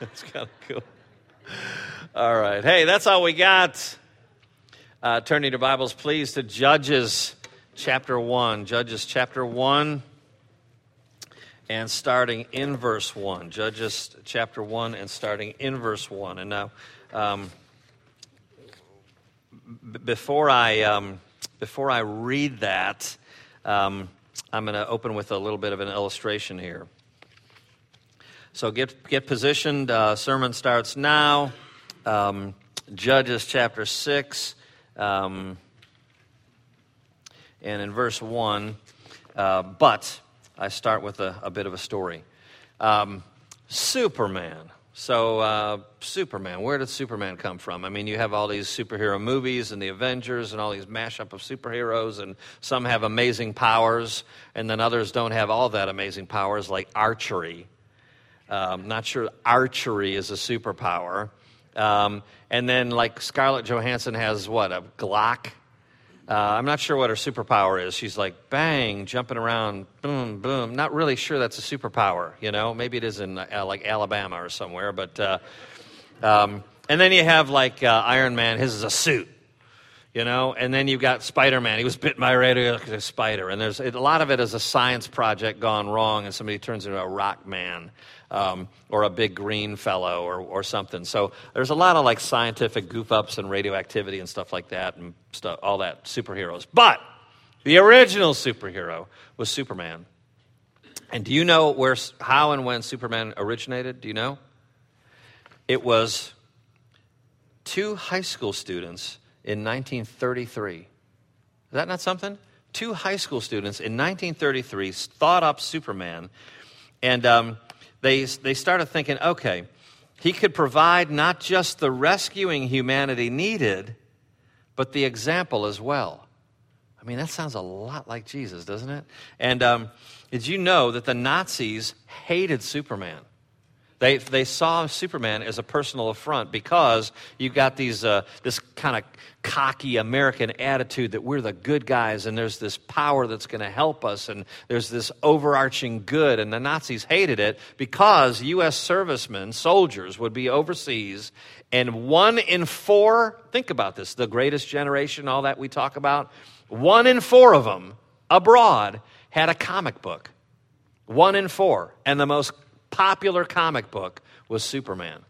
That's kind of cool. All right. Hey, that's all we got. Uh, turning to Bibles, please, to Judges chapter 1. Judges chapter 1 and starting in verse 1. Judges chapter 1 and starting in verse 1. And now, um, b- before, I, um, before I read that, um, I'm going to open with a little bit of an illustration here. So get, get positioned. Uh, sermon starts now. Um, Judges chapter 6. Um, and in verse 1, uh, but I start with a, a, bit of a story. Um, Superman. So, uh, Superman, where did Superman come from? I mean, you have all these superhero movies and the Avengers and all these mashup of superheroes, and some have amazing powers, and then others don't have all that amazing powers, like archery. Um, not sure archery is a superpower. Um, and then, like Scarlett Johansson has what, a Glock? Uh, I'm not sure what her superpower is. She's like, bang, jumping around, boom, boom. Not really sure that's a superpower, you know? Maybe it is in uh, like Alabama or somewhere. But, uh, um, and then you have like uh, Iron Man, his is a suit you know? And then you've got spider-man. He was bitten by a radioactive spider. And there's a lot of it is a science project gone wrong and somebody turns into a rock man um, or a big green fellow or, or something. So there's a lot of like scientific goof ups and radioactivity and stuff like that and stuff all that superheroes. But the original superhero was superman. And do you know where how and when superman originated? Do you know? It was two high school students in 1933. Is that not something? Two high school students in 1933 thought up Superman, and um, they, they started thinking, okay, he could provide not just the rescuing humanity needed, but the example as well. I mean, that sounds a lot like Jesus, doesn't it? And um, did you know that the Nazis hated Superman? They, they saw Superman as a personal affront because you got these, uh, this kind of cocky American attitude that we're the good guys and there's this power that's going to help us and there's this overarching good. And the Nazis hated it because U.S. servicemen, soldiers, would be overseas and one in four, think about this, the greatest generation, all that we talk about, one in four of them abroad had a comic book. One in four. And the most popular comic book was Superman.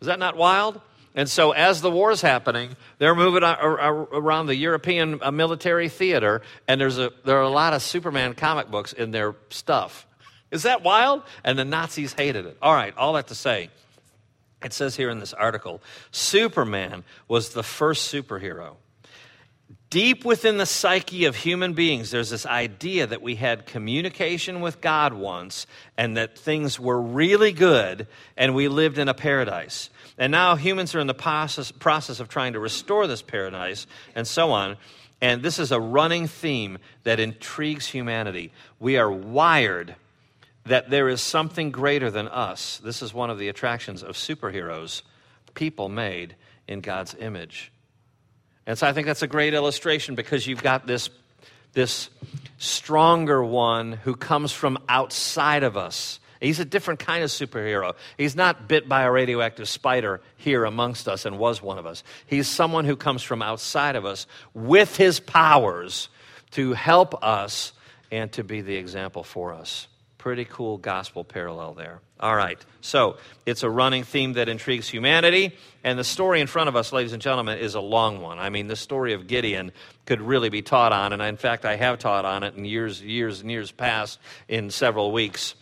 Is that not wild? And so, as the war is happening, they're moving around the European uh, military theater, and there's a, there are a lot of Superman comic books in their stuff. Is that wild? And the Nazis hated it. All right, all that to say, it says here in this article Superman was the first superhero. Deep within the psyche of human beings, there's this idea that we had communication with God once and that things were really good and we lived in a paradise. And now humans are in the process, process of trying to restore this paradise and so on. And this is a running theme that intrigues humanity. We are wired that there is something greater than us. This is one of the attractions of superheroes, people made in God's image. And so I think that's a great illustration because you've got this, this stronger one who comes from outside of us. He's a different kind of superhero. He's not bit by a radioactive spider here amongst us and was one of us. He's someone who comes from outside of us with his powers to help us and to be the example for us. Pretty cool gospel parallel there. All right. So it's a running theme that intrigues humanity. And the story in front of us, ladies and gentlemen, is a long one. I mean, the story of Gideon could really be taught on. And in fact, I have taught on it in years, years, and years past in several weeks.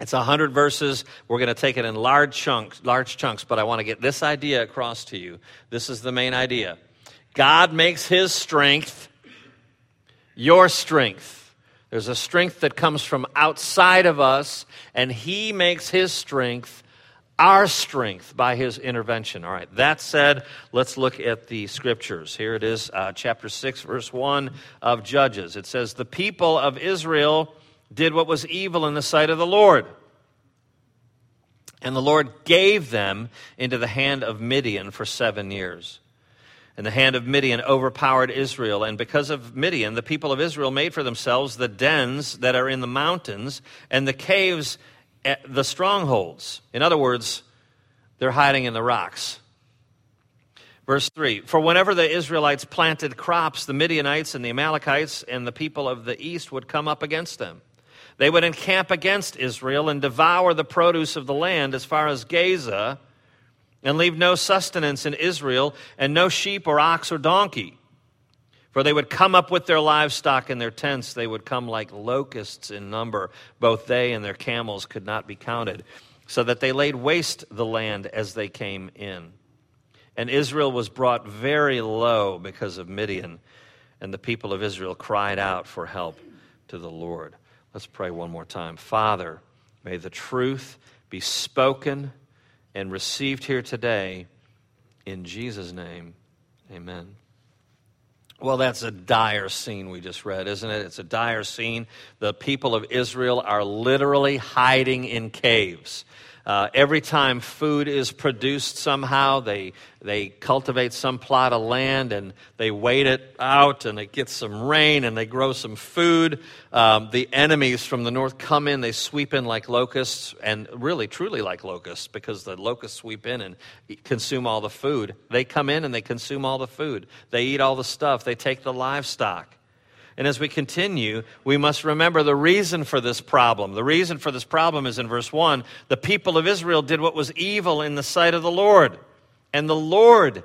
It's 100 verses. We're going to take it in large chunks, large chunks, but I want to get this idea across to you. This is the main idea. God makes his strength your strength. There's a strength that comes from outside of us, and He makes His strength our strength by His intervention. All right, that said, let's look at the scriptures. Here it is, uh, chapter 6, verse 1 of Judges. It says, The people of Israel did what was evil in the sight of the Lord. And the Lord gave them into the hand of Midian for seven years. And the hand of Midian overpowered Israel. And because of Midian, the people of Israel made for themselves the dens that are in the mountains and the caves, eh, the strongholds. In other words, They're hiding in the rocks. Verse 3 For whenever the Israelites planted crops, the Midianites and the Amalekites and the people of the east would come up against them. They would encamp against Israel and devour the produce of the land as far as Gaza, and leave no sustenance in Israel, and no sheep or ox or donkey. For they would come up with their livestock in their tents. They would come like locusts in number. Both they and their camels could not be counted, so that they laid waste the land as they came in. And Israel was brought very low because of Midian, and the people of Israel cried out for help to the Lord. Let's pray one more time. Father, may the truth be spoken and received here today. In Jesus' name, amen. Well, that's a dire scene we just read, isn't it? It's a dire scene. The people of Israel are literally hiding in caves. Uh, every time food is produced somehow, they, they cultivate some plot of land and they wait it out and it gets some rain and they grow some food. Um, the enemies from the north come in, they sweep in like locusts, and really, truly like locusts because the locusts sweep in and consume all the food. They come in and they consume all the food. They eat all the stuff, they take the livestock. And as we continue, we must remember the reason for this problem. The reason for this problem is in verse 1 the people of Israel did what was evil in the sight of the Lord, and the Lord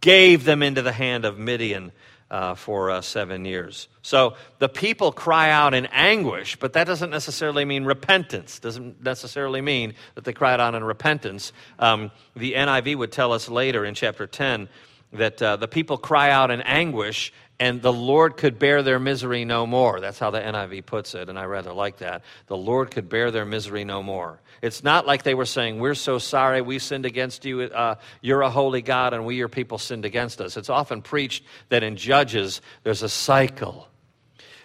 gave them into the hand of Midian. Uh, for uh, seven years. So the people cry out in anguish, but that doesn't necessarily mean repentance. Doesn't necessarily mean that they cried out in repentance. Um, the NIV would tell us later in chapter 10 that uh, the people cry out in anguish and the Lord could bear their misery no more. That's how the NIV puts it, and I rather like that. The Lord could bear their misery no more. It's not like they were saying, We're so sorry, we sinned against you. Uh, you're a holy God, and we, your people, sinned against us. It's often preached that in Judges, there's a cycle.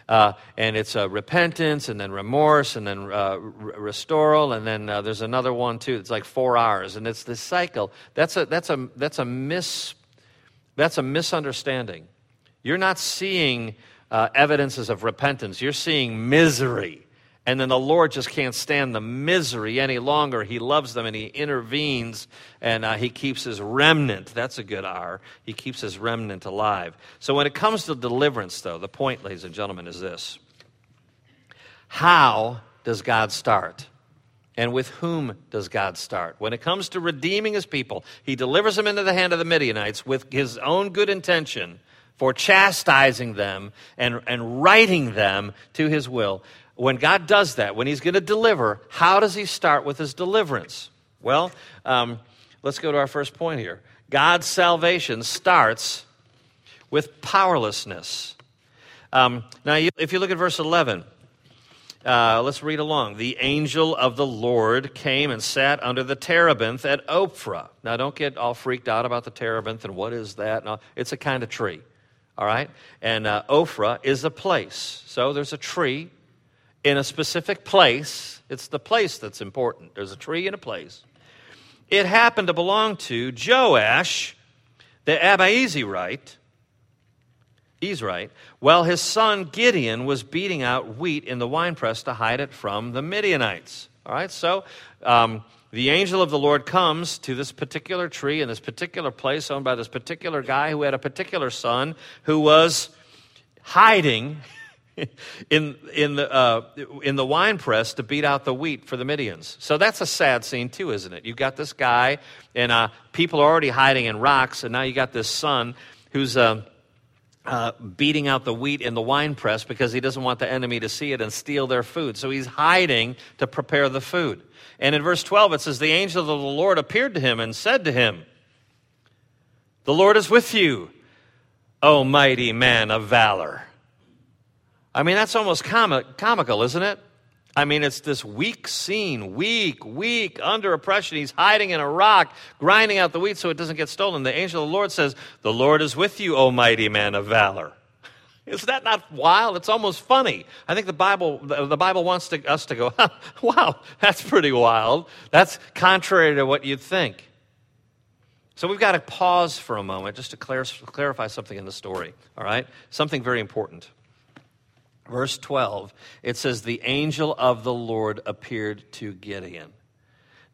Uh, and it's repentance, and then remorse, and then uh, restoral, and then uh, there's another one too. It's like four hours, and it's this cycle. That's a that's a that's a mis that's a misunderstanding. You're not seeing uh, evidences of repentance, you're seeing misery. And then the Lord just can't stand the misery any longer. He loves them and He intervenes and uh, He keeps His remnant. That's a good R. He keeps His remnant alive. So when it comes to deliverance, though, the point, ladies and gentlemen, is this How does God start? And with whom does God start? When it comes to redeeming His people, He delivers them into the hand of the Midianites with His own good intention for chastising them and, and writing them to his will. When God does that, when he's going to deliver, how does he start with his deliverance? Well, um, let's go to our first point here. God's salvation starts with powerlessness. Um, now, if you look at verse 11, uh, let's read along. The angel of the Lord came and sat under the terebinth at Ophrah. Now, don't get all freaked out about the terebinth and what is that. No, it's a kind of tree. All right? And uh, Ophrah is a place. So there's a tree in a specific place. It's the place that's important. There's a tree in a place. It happened to belong to Joash, the Abiezrite. He's right. Well, his son Gideon was beating out wheat in the winepress to hide it from the Midianites. All right, so um, the angel of the Lord comes to this particular tree in this particular place owned by this particular guy who had a particular son who was hiding in, in, the, uh, in the wine press to beat out the wheat for the Midians. So that's a sad scene, too, isn't it? You've got this guy, and uh, people are already hiding in rocks, and now you got this son who's. Uh, uh, beating out the wheat in the wine press because he doesn't want the enemy to see it and steal their food. So he's hiding to prepare the food. And in verse 12, it says, The angel of the Lord appeared to him and said to him, The Lord is with you, O mighty man of valor. I mean, that's almost comic, comical, isn't it? I mean, it's this weak scene, weak, weak, under oppression. He's hiding in a rock, grinding out the wheat so it doesn't get stolen. The angel of the Lord says, The Lord is with you, O mighty man of valor. Is that not wild? It's almost funny. I think the Bible, the Bible wants to, us to go, wow, that's pretty wild. That's contrary to what you'd think. So we've got to pause for a moment just to clarify something in the story, all right? Something very important. Verse 12, it says, The angel of the Lord appeared to Gideon.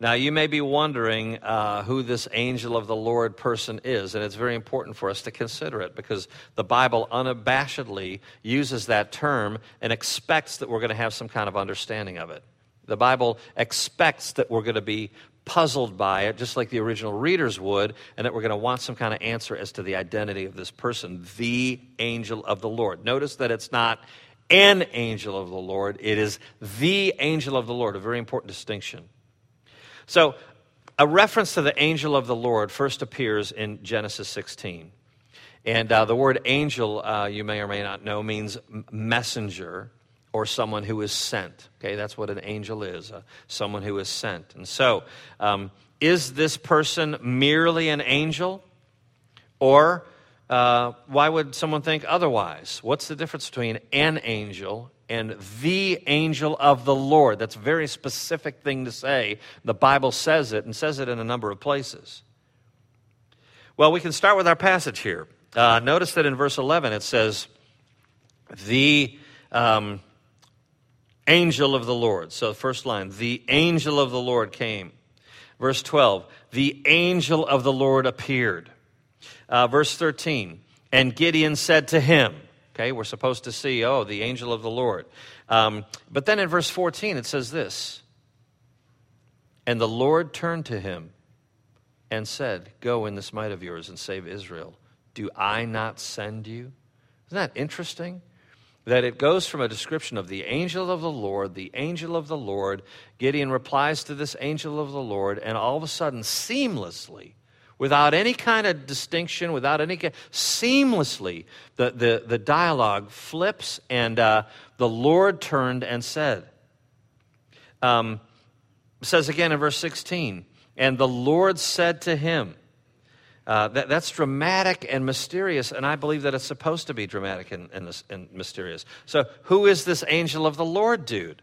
Now, you may be wondering uh, who this angel of the Lord person is, and it's very important for us to consider it because the Bible unabashedly uses that term and expects that we're going to have some kind of understanding of it. The Bible expects that we're going to be puzzled by it, just like the original readers would, and that we're going to want some kind of answer as to the identity of this person, the angel of the Lord. Notice that it's not an angel of the Lord, it is the angel of the Lord, a very important distinction. So, a reference to the angel of the Lord first appears in Genesis 16. And uh, the word angel, uh, you may or may not know, means messenger or someone who is sent. Okay, that's what an angel is uh, someone who is sent. And so, um, is this person merely an angel? Or uh, why would someone think otherwise? What's the difference between an angel and the angel of the Lord. That's a very specific thing to say. The Bible says it and says it in a number of places. Well, we can start with our passage here. Uh, notice that in verse 11 it says, the um, angel of the Lord. So, first line, the angel of the Lord came. Verse 12, the angel of the Lord appeared. Uh, verse 13, and Gideon said to him, Okay, we're supposed to see, oh, the angel of the Lord. Um, but then in verse 14, it says this And the Lord turned to him and said, Go in this might of yours and save Israel. Do I not send you? Isn't that interesting? That it goes from a description of the angel of the Lord, the angel of the Lord. Gideon replies to this angel of the Lord, and all of a sudden, seamlessly, without any kind of distinction, without any seamlessly, the, the, the dialogue flips, and uh, the Lord turned and said, um, says again in verse 16, and the Lord said to him, uh, that, that's dramatic and mysterious, and I believe that it's supposed to be dramatic and, and, and mysterious. So, who is this angel of the Lord dude?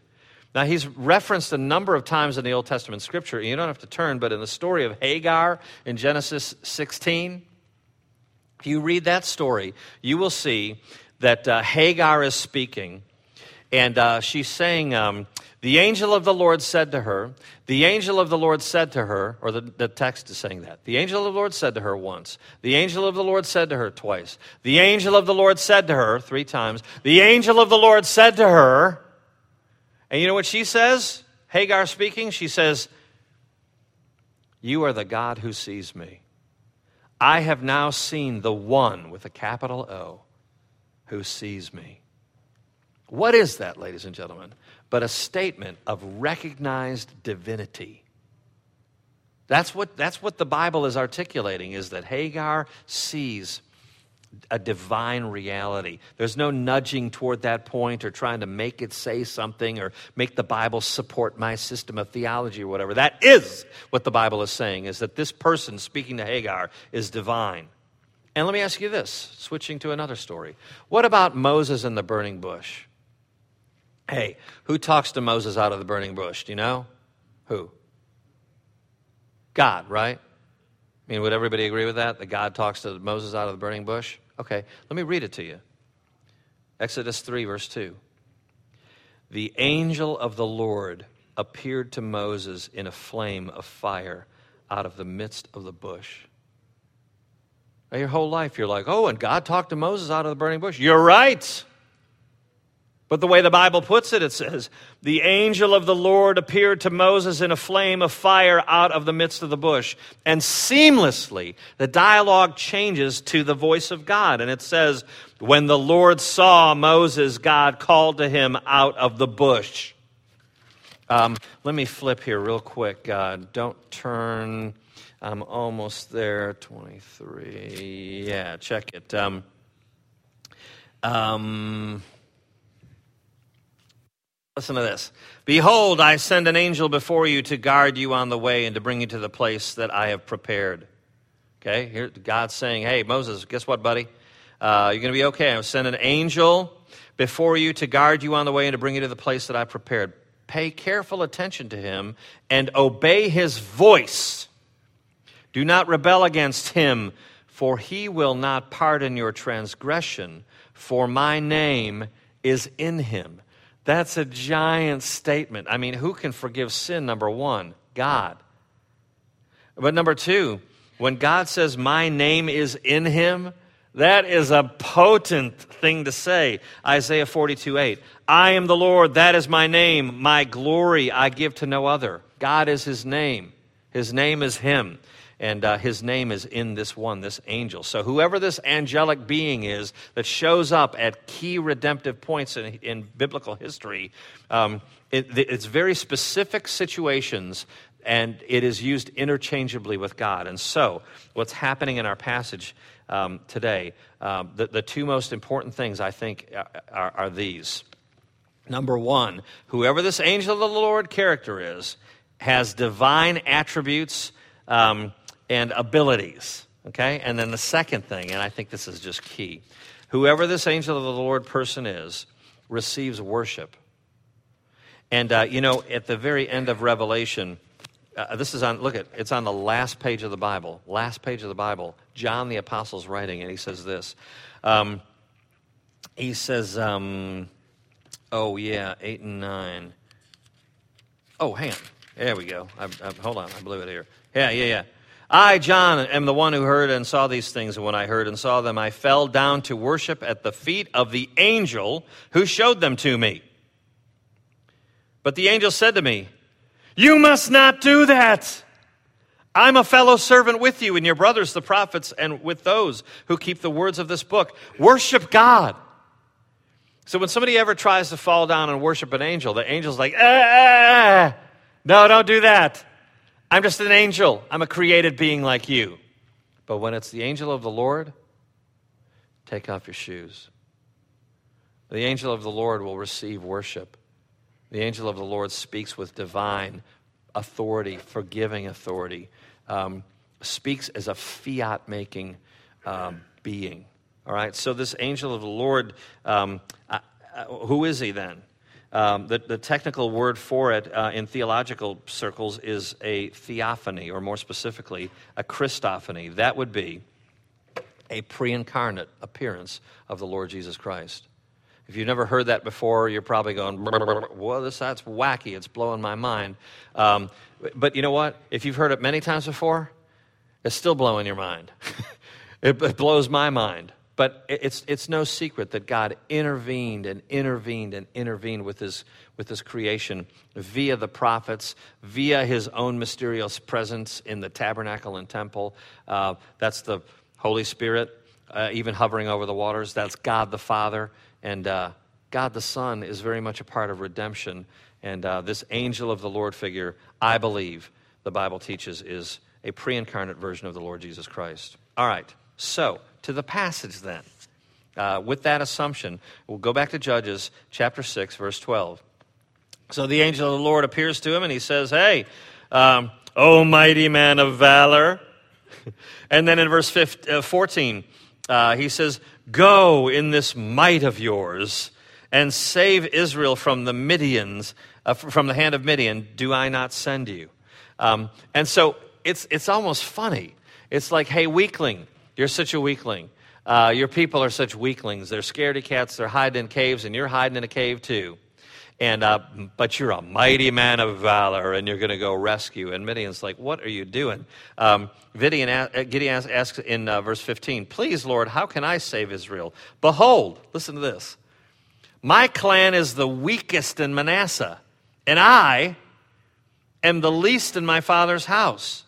Now, he's referenced a number of times in the Old Testament scripture. You don't have to turn, but in the story of Hagar in Genesis 16, if you read that story, you will see that uh, Hagar is speaking, and uh, she's saying, um, The angel of the Lord said to her, The angel of the Lord said to her, or the, the text is saying that. The angel of the Lord said to her once. The angel of the Lord said to her twice. The angel of the Lord said to her three times. The angel of the Lord said to her, and you know what she says? Hagar speaking, she says, You are the God who sees me. I have now seen the one with a capital O who sees me. What is that, ladies and gentlemen? But a statement of recognized divinity. That's what, that's what the Bible is articulating, is that Hagar sees a divine reality. There's no nudging toward that point or trying to make it say something or make the Bible support my system of theology or whatever. That is what the Bible is saying, is that this person speaking to Hagar is divine. And let me ask you this, switching to another story. What about Moses and the burning bush? Hey, who talks to Moses out of the burning bush? Do you know? Who? God, right? I mean, would everybody agree with that? That God talks to Moses out of the burning bush? Okay, let me read it to you. Exodus 3, verse 2. The angel of the Lord appeared to Moses in a flame of fire out of the midst of the bush. Now, your whole life, you're like, oh, and God talked to Moses out of the burning bush. You're right. But the way the Bible puts it, it says, The angel of the Lord appeared to Moses in a flame of fire out of the midst of the bush. And seamlessly, the dialogue changes to the voice of God. And it says, When the Lord saw Moses, God called to him out of the bush. Um, let me flip here real quick. Uh, don't turn. I'm almost there. 23. Yeah, check it. Um, um, Listen to this. Behold, I send an angel before you to guard you on the way and to bring you to the place that I have prepared. Okay, here God's saying, Hey, Moses, guess what, buddy? Uh, you're going to be okay. I'll send an angel before you to guard you on the way and to bring you to the place that I prepared. Pay careful attention to him and obey his voice. Do not rebel against him, for he will not pardon your transgression, for my name is in him. That's a giant statement. I mean, who can forgive sin? Number one, God. But number two, when God says, My name is in him, that is a potent thing to say. Isaiah 42 8. I am the Lord, that is my name. My glory I give to no other. God is his name. His name is him. And uh, his name is in this one, this angel. So, whoever this angelic being is that shows up at key redemptive points in, in biblical history, um, it, it's very specific situations and it is used interchangeably with God. And so, what's happening in our passage um, today, um, the, the two most important things I think are, are these. Number one, whoever this angel of the Lord character is has divine attributes um, and abilities. Okay? And then the second thing, and I think this is just key whoever this angel of the Lord person is receives worship. And, uh, you know, at the very end of Revelation, uh, this is on, look at, it's on the last page of the Bible. Last page of the Bible. John the Apostle's writing, and he says this. Um, he says, um, oh, yeah, 8 and 9. Oh, hang on. There we go. I, I, hold on, I blew it here. Yeah, yeah, yeah. I, John, am the one who heard and saw these things, and when I heard and saw them, I fell down to worship at the feet of the angel who showed them to me. But the angel said to me, you must not do that. I'm a fellow servant with you and your brothers, the prophets, and with those who keep the words of this book. Worship God. So when somebody ever tries to fall down and worship an angel, the angel's like, ah, ah, ah. no, don't do that. I'm just an angel. I'm a created being like you. But when it's the angel of the Lord, take off your shoes. The angel of the Lord will receive worship. The angel of the Lord speaks with divine authority, forgiving authority, um, speaks as a fiat making um, being. All right, so this angel of the Lord, um, uh, uh, who is he then? Um, the, the, technical word for it uh, in theological circles is a theophany, or more specifically, a Christophany. That would be a pre incarnate appearance of the Lord Jesus Christ. If you've never heard that before, you're probably going, well, this, that's wacky. It's blowing my mind. Um, but you know what? If you've heard it many times before, it's still blowing your mind. it, it, blows my mind. But it's, it's no secret that God intervened and intervened and intervened with his, with his creation via the prophets, via his own mysterious presence in the tabernacle and temple. Uh, that's the Holy Spirit, uh, even hovering over the waters. That's God the Father. And uh, God the Son is very much a part of redemption. And uh, this angel of the Lord figure, I believe, the Bible teaches, is a pre incarnate version of the Lord Jesus Christ. All right, so to the passage then. Uh, with that assumption, we'll go back to Judges chapter 6, verse 12. So the angel of the Lord appears to him and he says, Hey, um, O mighty man of valor. and then in verse 15, uh, 14, uh, he says, Go in this might of yours and save Israel from the Midians, uh, from the hand of Midian. Do I not send you? Um, and so it's, it's almost funny. It's like, hey, weakling, you're such a weakling. Uh, your people are such weaklings. They're scaredy cats. They're hiding in caves, and you're hiding in a cave too. And uh, but you're a mighty man of valor, and you're going to go rescue. And Midian's like, "What are you doing?" Um, Gideon, uh, Gideon asks in uh, verse 15, "Please, Lord, how can I save Israel? Behold, listen to this. My clan is the weakest in Manasseh, and I am the least in my father's house.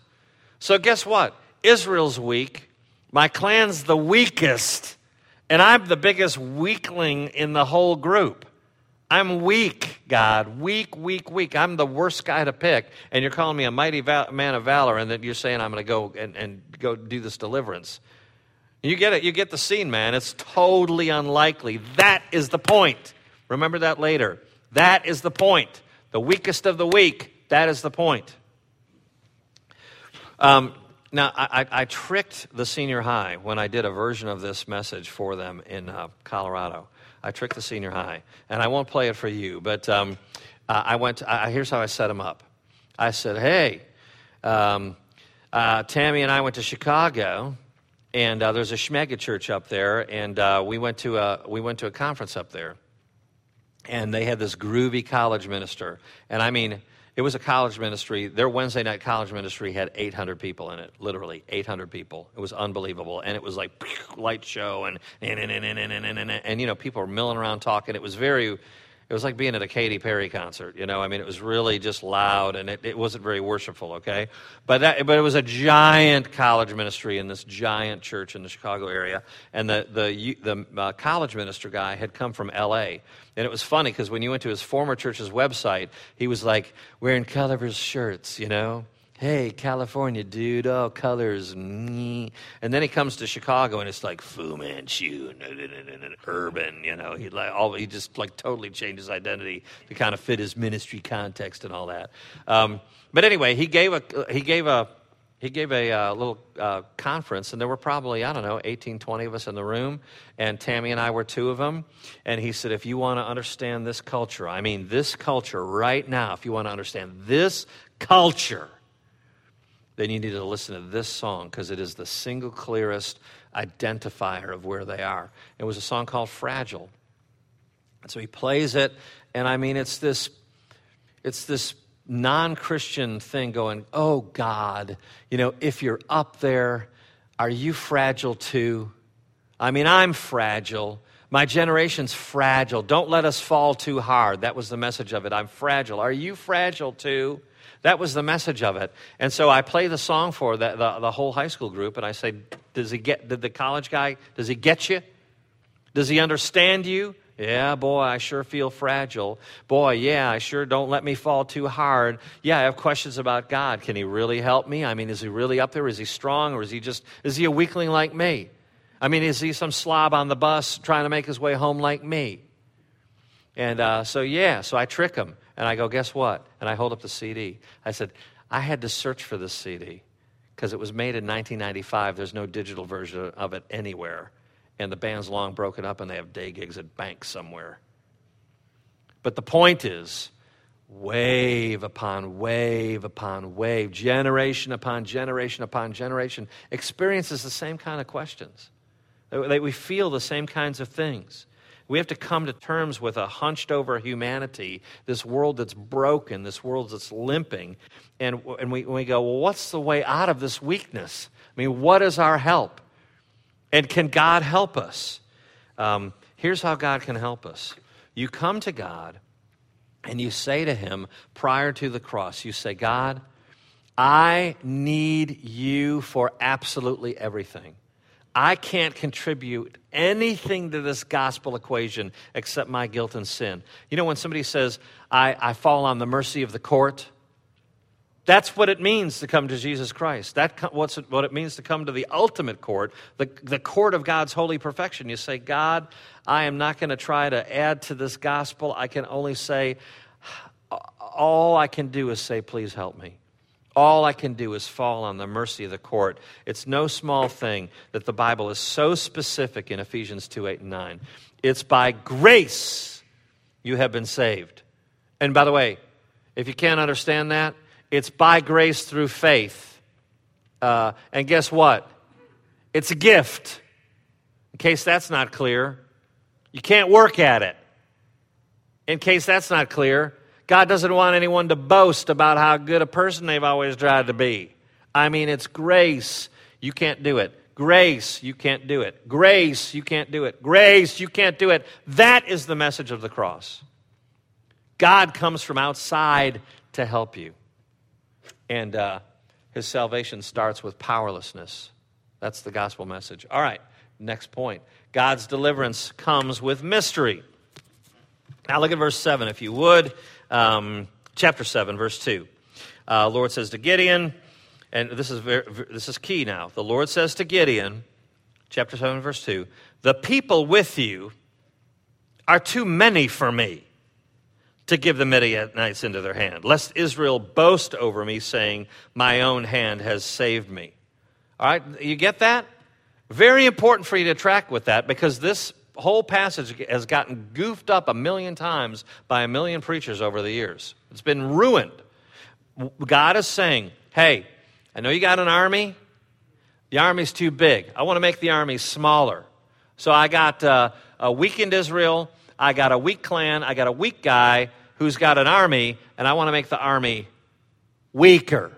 So guess what? Israel's weak. My clan's the weakest, and I'm the biggest weakling in the whole group." I'm weak, God. Weak, weak, weak. I'm the worst guy to pick. And you're calling me a mighty val- man of valor, and that you're saying I'm going to go and, and go do this deliverance. You get it. You get the scene, man. It's totally unlikely. That is the point. Remember that later. That is the point. The weakest of the weak. That is the point. Um, now, I, I, tricked the senior high when I did a version of this message for them in uh, Colorado. I tricked the senior high, and I won't play it for you, but um, I went. I, here's how I set them up. I said, "Hey, um, uh, Tammy and I went to Chicago, and uh, there's a Schmega church up there, and uh, we went to a we went to a conference up there, and they had this groovy college minister, and I mean." It was a college ministry. Their Wednesday night college ministry had 800 people in it, literally 800 people. It was unbelievable. And it was like light show and, and, and, and, and, and, and, and, and you know, people were milling around talking. It was very, it was like being at a Katy Perry concert, you know. I mean, it was really just loud and it, it wasn't very worshipful, okay? But, that, but it was a giant college ministry in this giant church in the Chicago area. And the, the, the uh, college minister guy had come from L.A. And it was funny because when you went to his former church's website, he was like wearing Culver's shirts, you know? Hey, California, dude, oh, colors. And then he comes to Chicago and it's like Fu Manchu, urban, you know. He, like, all, he just like totally changed his identity to kind of fit his ministry context and all that. Um, but anyway, he gave a, he gave a, he gave a uh, little uh, conference, and there were probably, I don't know, 18, 20 of us in the room, and Tammy and I were two of them. And he said, If you want to understand this culture, I mean, this culture right now, if you want to understand this culture, then you need to listen to this song because it is the single clearest identifier of where they are. It was a song called Fragile. And so he plays it, and I mean, it's this, it's this non Christian thing going, oh God, you know, if you're up there, are you fragile too? I mean, I'm fragile. My generation's fragile. Don't let us fall too hard. That was the message of it. I'm fragile. Are you fragile too? That was the message of it. And so I play the song for the, the, the, whole high school group, and I say, Does he get, did the college guy, does he get you? Does he understand you? Yeah, boy, I sure feel fragile. Boy, yeah, I sure don't let me fall too hard. Yeah, I have questions about God. Can he really help me? I mean, is he really up there? Is he strong? Or is he just, is he a weakling like me? I mean, is he some slob on the bus trying to make his way home like me? And uh, so, yeah, so I trick him. And I go, guess what? And I hold up the CD. I said, I had to search for this CD because it was made in 1995. There's no digital version of it anywhere. And the band's long broken up and they have day gigs at banks somewhere. But the point is, wave upon wave upon wave, generation upon generation upon generation, experiences the same kind of questions. We feel the same kinds of things. We have to come to terms with a hunched over humanity, this world that's broken, this world that's limping. And, and we, we go, well, what's the way out of this weakness? I mean, what is our help? And can God help us? Um, here's how God can help us you come to God and you say to Him prior to the cross, you say, God, I need you for absolutely everything. I can't contribute anything to this gospel equation except my guilt and sin. You know, when somebody says, I, I fall on the mercy of the court, that's what it means to come to Jesus Christ. That's what it means to come to the ultimate court, the, the court of God's holy perfection. You say, God, I am not going to try to add to this gospel. I can only say, all I can do is say, please help me. All I can do is fall on the mercy of the court. It's no small thing that the Bible is so specific in Ephesians 2 8 and 9. It's by grace you have been saved. And by the way, if you can't understand that, it's by grace through faith. Uh, and guess what? It's a gift. In case that's not clear, you can't work at it. In case that's not clear, God doesn't want anyone to boast about how good a person they've always tried to be. I mean, it's grace. You can't do it. Grace, you can't do it. Grace, you can't do it. Grace, you can't do it. That is the message of the cross. God comes from outside to help you. And uh, his salvation starts with powerlessness. That's the gospel message. All right, next point. God's deliverance comes with mystery. Now look at verse 7, if you would um, chapter 7, verse 2. Uh, Lord says to Gideon, and this is, very, this is key now. The Lord says to Gideon, chapter 7, verse 2, The people with you are too many for me to give the Midianites into their hand, lest Israel boast over me, saying, My own hand has saved me. All right, you get that? Very important for you to track with that because this whole passage has gotten goofed up a million times by a million preachers over the years. It's been ruined. God is saying, hey, I know you got an army. The army's too big. I want to make the army smaller. So I got uh, a weakened Israel. I got a weak clan. I got a weak guy who's got an army, and I want to make the army weaker.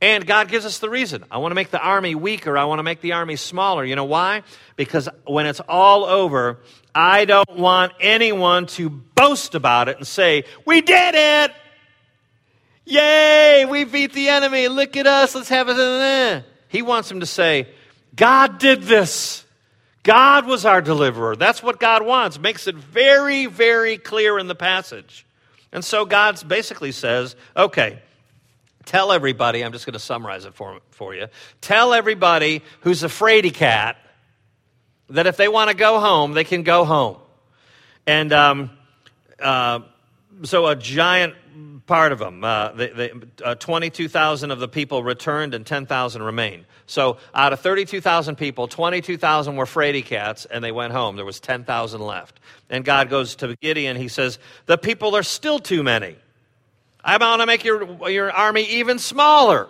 And God gives us the reason. I want to make the army weaker. I want to make the army smaller. You know why? Because when it's all over, I don't want anyone to boast about it and say, We did it! Yay! We beat the enemy. Look at us. Let's have it. He wants them to say, God did this. God was our deliverer. That's what God wants. Makes it very, very clear in the passage. And so God basically says, okay, tell everybody, I'm just going to summarize it for, for you. Tell everybody who's a fraidy cat that if they want to go home, they can go home. And um, uh, so a giant part of them, uh, uh, 22,000 of the people returned and 10,000 remained. So out of 32,000 people, 22,000 were fraidy cats and they went home. There was 10,000 left. And God goes to Gideon, he says, The people are still too many. I want to make your, your army even smaller.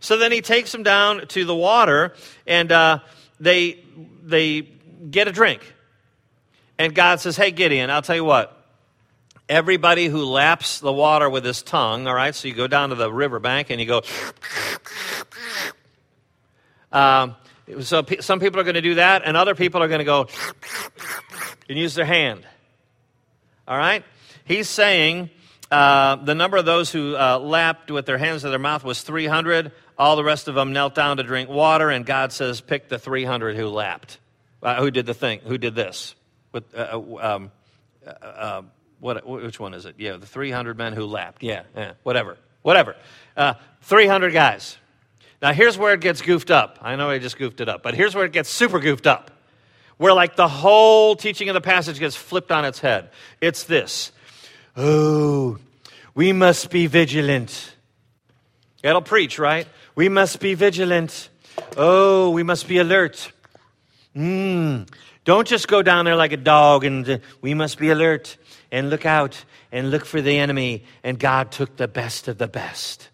So then he takes them down to the water and uh, they, they get a drink. And God says, Hey, Gideon, I'll tell you what. Everybody who laps the water with his tongue, all right, so you go down to the riverbank and you go, um, so p- some people are going to do that, and other people are going to go and use their hand. All right? He's saying uh, the number of those who uh, lapped with their hands to their mouth was 300. All the rest of them knelt down to drink water, and God says, pick the 300 who lapped. Uh, who did the thing? Who did this? With, uh, uh, um, what, which one is it? Yeah, the 300 men who lapped. Yeah, yeah whatever. Whatever. 300 guys. Now, here's where it gets goofed up. I know I just goofed it up, but here's where it gets super goofed up. Where, like, the whole teaching of the passage gets flipped on its head. It's this Oh, we must be vigilant. It'll preach, right? We must be vigilant. Oh, we must be alert. Mm. Don't just go down there like a dog and uh, we must be alert and look out and look for the enemy. And God took the best of the best.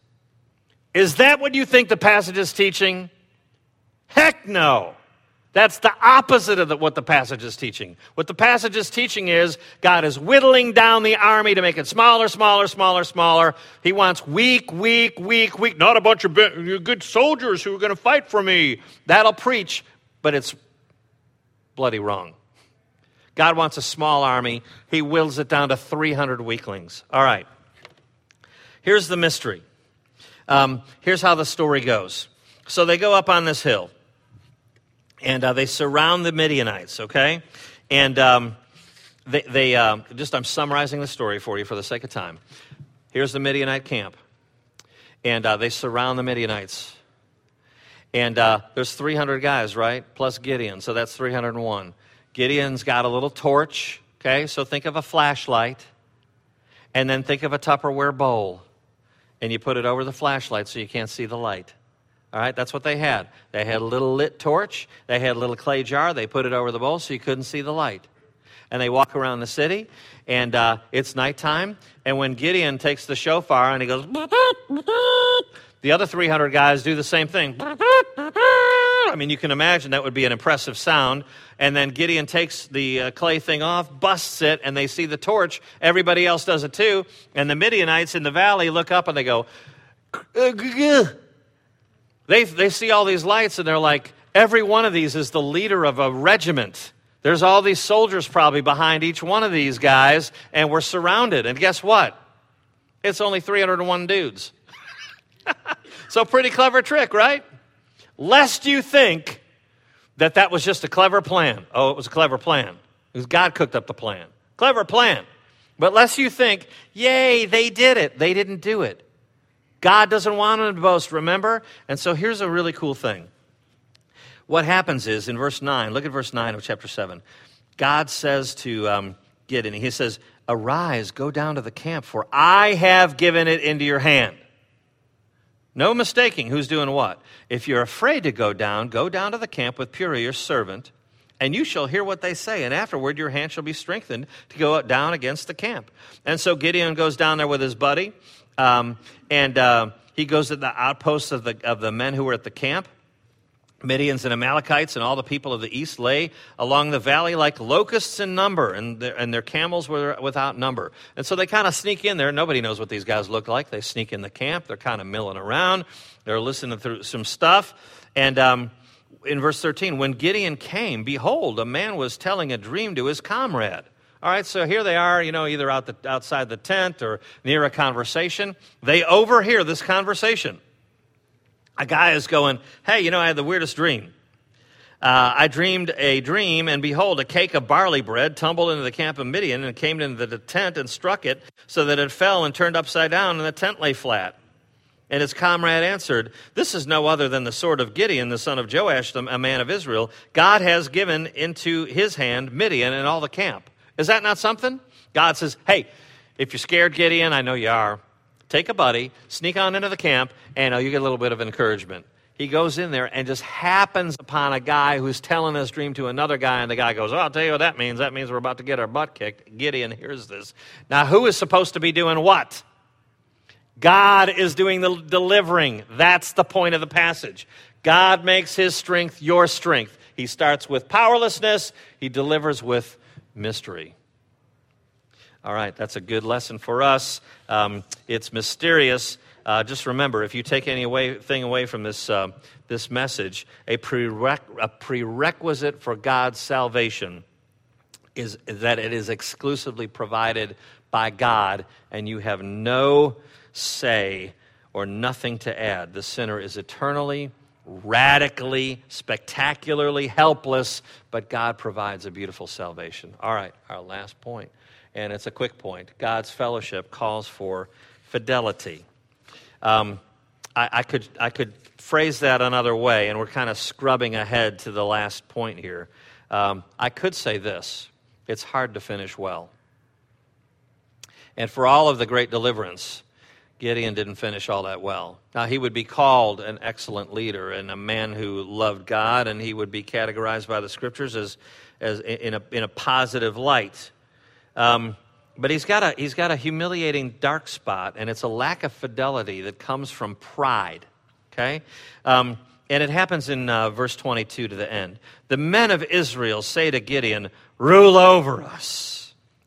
Is that what you think the passage is teaching? Heck no. That's the opposite of the, what the passage is teaching. What the passage is teaching is God is whittling down the army to make it smaller, smaller, smaller, smaller. He wants weak, weak, weak, weak, not a bunch of good soldiers who are going to fight for me. That'll preach, but it's bloody wrong. God wants a small army. He wills it down to 300 weaklings. All right. Here's the mystery um, here's how the story goes. So they go up on this hill, and uh, they surround the Midianites, okay? And um, they, they uh, just, I'm summarizing the story for you for the sake of time. Here's the Midianite camp, and uh, they surround the Midianites. And uh, there's 300 guys, right? Plus Gideon, so that's 301. Gideon's got a little torch, okay? So think of a flashlight, and then think of a Tupperware bowl and you put it over the flashlight so you can't see the light. All right, that's what they had. They had a little lit torch, they had a little clay jar, they put it over the bowl so you couldn't see the light. And they walk around the city, and uh, it's nighttime. And when Gideon takes the shofar and he goes, the other 300 guys do the same thing. I mean, you can imagine that would be an impressive sound. And then Gideon takes the uh, clay thing off, busts it, and they see the torch. Everybody else does it too. And the Midianites in the valley look up and they go, they, they see all these lights and they're like, every one of these is the leader of a regiment. There's all these soldiers probably behind each one of these guys, and we're surrounded. And guess what? It's only 301 dudes. so, pretty clever trick, right? lest you think that that was just a clever plan. Oh, it was a clever plan. Because God cooked up the plan. Clever plan. But lest you think, yay, they did it. They didn't do it. God doesn't want them to boast, remember? And so here's a really cool thing. What happens is in verse 9, look at verse 9 of chapter 7. God says to um, Gideon, He says, Arise, go down to the camp, for I have given it into your hand. No mistaking who's doing what. If you're afraid to go down, go down to the camp with Purah, your servant, and you shall hear what they say. And afterward, your hand shall be strengthened to go down against the camp. And so Gideon goes down there with his buddy, um, and uh, he goes to the outposts of the, of the men who were at the camp. Midians and Amalekites and all the people of the east lay along the valley like locusts in number, and their, and their camels were without number. And so they kind of sneak in there. Nobody knows what these guys look like. They sneak in the camp. They're kind of milling around. They're listening through some stuff. And um, in verse 13, when Gideon came, behold, a man was telling a dream to his comrade. All right, so here they are, you know, either out the, outside the tent or near a conversation. They overhear this conversation a guy is going, Hey, you know, I had the weirdest dream. Uh, I dreamed a dream, and behold, a cake of barley bread tumbled into the camp of Midian and came into the tent and struck it, so that it fell and turned upside down, and the tent lay flat. And his comrade answered, This is no other than the sword of Gideon, the son of Joash, a man of Israel. God has given into his hand Midian and all the camp. Is that not something? God says, Hey, if you're scared, Gideon, I know you are take a buddy, sneak on into the camp, and uh, you get a little bit of encouragement. He goes in there and just happens upon a guy who's telling his dream to another guy, and the guy goes, oh, I'll tell you what that means. That means we're about to get our butt kicked. Gideon hears this. Now, who is supposed to be doing what? God is doing the delivering. That's the point of the passage. God makes his strength your strength. He starts with powerlessness, he delivers with mystery. All right, that's a good lesson for us. Um, it's mysterious. Uh, just remember, if you take anything away thing away from this, uh, this message, a, prereq- a prerequisite for God's salvation is that it is exclusively provided by God, and you have no say or nothing to add. The sinner is eternally, radically, spectacularly helpless, but God provides a beautiful salvation. All right, our last point and it's a quick point. God's fellowship calls for fidelity. Um, I, I, could, I could phrase that another way, and we're kind of scrubbing ahead to the last point here. Um, I could say this it's hard to finish well. And for all of the great deliverance, Gideon didn't finish all that well. Now, he would be called an excellent leader and a man who loved God, and he would be categorized by the scriptures as, as in, a, in a positive light. Um, but he's got, a, he's got a humiliating dark spot, and it's a lack of fidelity that comes from pride. Okay? Um, and it happens in uh, verse 22 to the end. The men of Israel say to Gideon, Rule over us,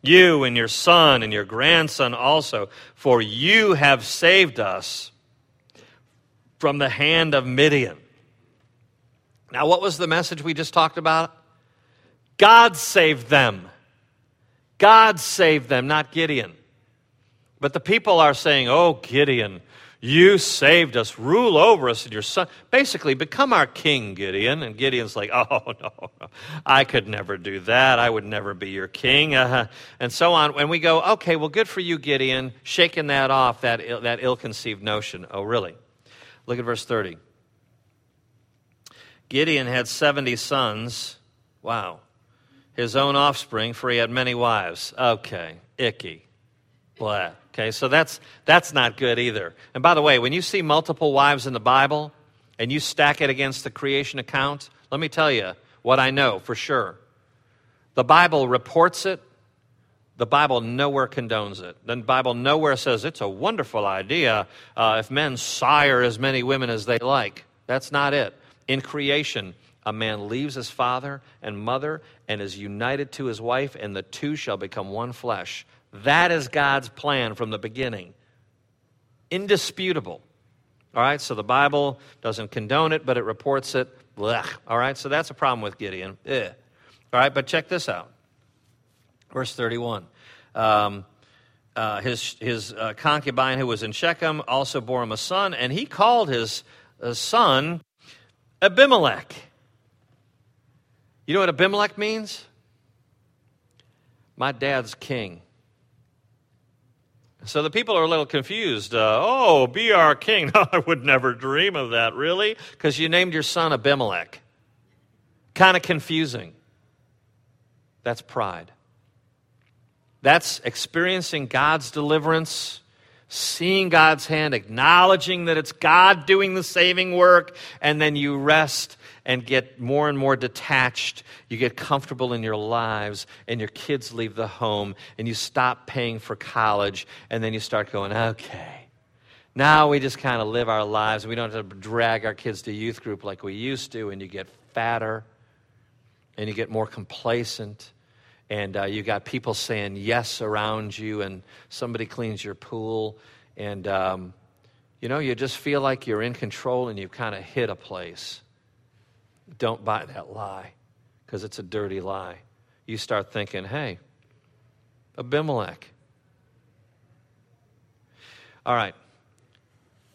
you and your son and your grandson also, for you have saved us from the hand of Midian. Now, what was the message we just talked about? God saved them. God saved them, not Gideon. But the people are saying, Oh, Gideon, you saved us. Rule over us and your son. Basically, become our king, Gideon. And Gideon's like, Oh, no. I could never do that. I would never be your king. Uh-huh. And so on. And we go, Okay, well, good for you, Gideon, shaking that off, that, Ill, that ill conceived notion. Oh, really? Look at verse 30. Gideon had 70 sons. Wow his own offspring, for he had many wives. Okay, icky. Blah. Okay, so that's, that's not good either. And by the way, when you see multiple wives in the Bible and you stack it against the creation account, let me tell you what I know for sure. The Bible reports it, the Bible nowhere condones it. The Bible nowhere says it's a wonderful idea uh, if men sire as many women as they like. That's not it. In creation, a man leaves his father and mother and is united to his wife, and the two shall become one flesh. That is God's plan from the beginning. Indisputable. All right, so the Bible doesn't condone it, but it reports it. Blech. All right, so that's a problem with Gideon. Ugh. All right, but check this out. Verse 31. Um, uh, his his uh, concubine who was in Shechem also bore him a son, and he called his uh, son Abimelech. You know what Abimelech means? My dad's king. So the people are a little confused. Uh, oh, be our king. I would never dream of that, really? Because you named your son Abimelech. Kind of confusing. That's pride. That's experiencing God's deliverance, seeing God's hand, acknowledging that it's God doing the saving work, and then you rest and get more and more detached. You get comfortable in your lives, and your kids leave the home, and you stop paying for college, and then you start going, okay, Now we just kind of live our lives. We don't have to drag our kids to youth group like we used to, and you get fatter and you get more complacent and uh, you got people saying yes around you, and somebody cleans your pool, and um, you know, you just feel like you're in control and you've kind of hit a place. Don't buy that lie because it's a dirty lie. You start thinking, hey, Abimelech. All right.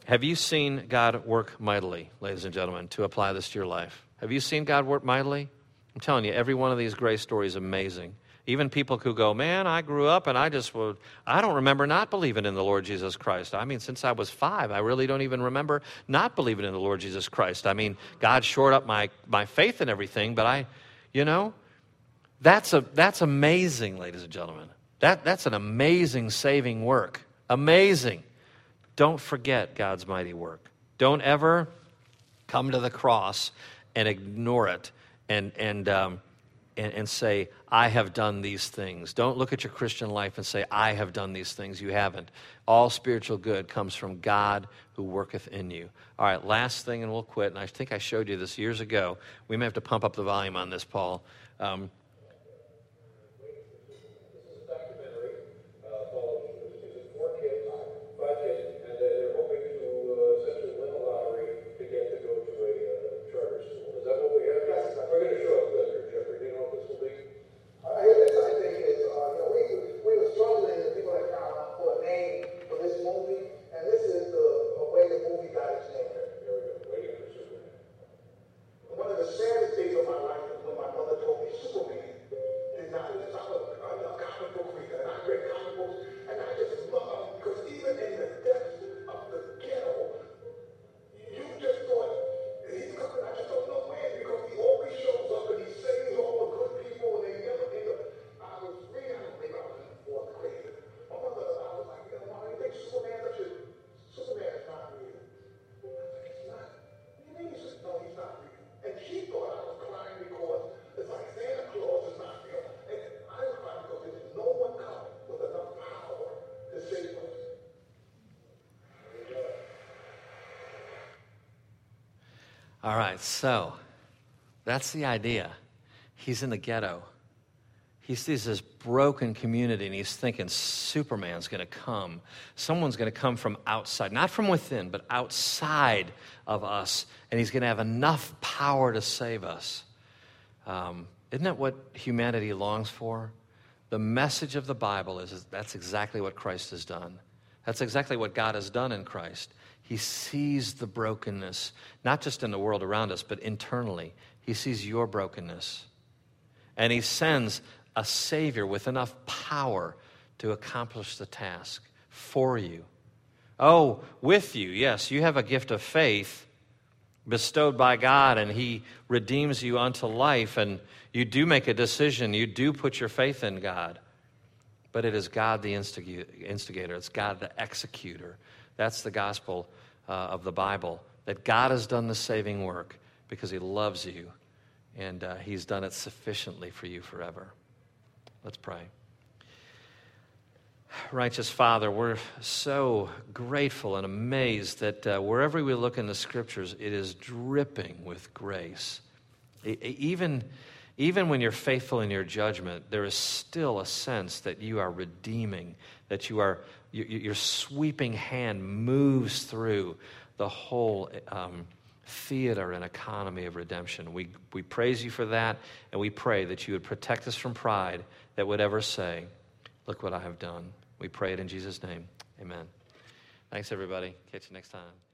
Have you seen God work mightily, ladies and gentlemen, to apply this to your life? Have you seen God work mightily? I'm telling you, every one of these grace stories is amazing. Even people who go, man, I grew up and I just would, I don't remember not believing in the Lord Jesus Christ. I mean, since I was five, I really don't even remember not believing in the Lord Jesus Christ. I mean, God shored up my, my faith and everything, but I, you know, that's, a, that's amazing, ladies and gentlemen. That, that's an amazing saving work. Amazing. Don't forget God's mighty work. Don't ever come to the cross and ignore it and, and, um, and, and say, I have done these things. Don't look at your Christian life and say, I have done these things. You haven't. All spiritual good comes from God who worketh in you. All right, last thing, and we'll quit. And I think I showed you this years ago. We may have to pump up the volume on this, Paul. Um, All right, so that's the idea. He's in the ghetto. He sees this broken community and he's thinking Superman's going to come. Someone's going to come from outside, not from within, but outside of us, and he's going to have enough power to save us. Um, isn't that what humanity longs for? The message of the Bible is, is that's exactly what Christ has done. That's exactly what God has done in Christ. He sees the brokenness, not just in the world around us, but internally. He sees your brokenness. And He sends a Savior with enough power to accomplish the task for you. Oh, with you, yes, you have a gift of faith bestowed by God, and He redeems you unto life, and you do make a decision. You do put your faith in God. But it is God the instigator, it's God the executor. That's the gospel uh, of the Bible that God has done the saving work because He loves you and uh, He's done it sufficiently for you forever. Let's pray. Righteous Father, we're so grateful and amazed that uh, wherever we look in the scriptures, it is dripping with grace. even, even when you're faithful in your judgment, there is still a sense that you are redeeming, that you are your sweeping hand moves through the whole um, theater and economy of redemption. We, we praise you for that, and we pray that you would protect us from pride that would ever say, Look what I have done. We pray it in Jesus' name. Amen. Thanks, everybody. Catch you next time.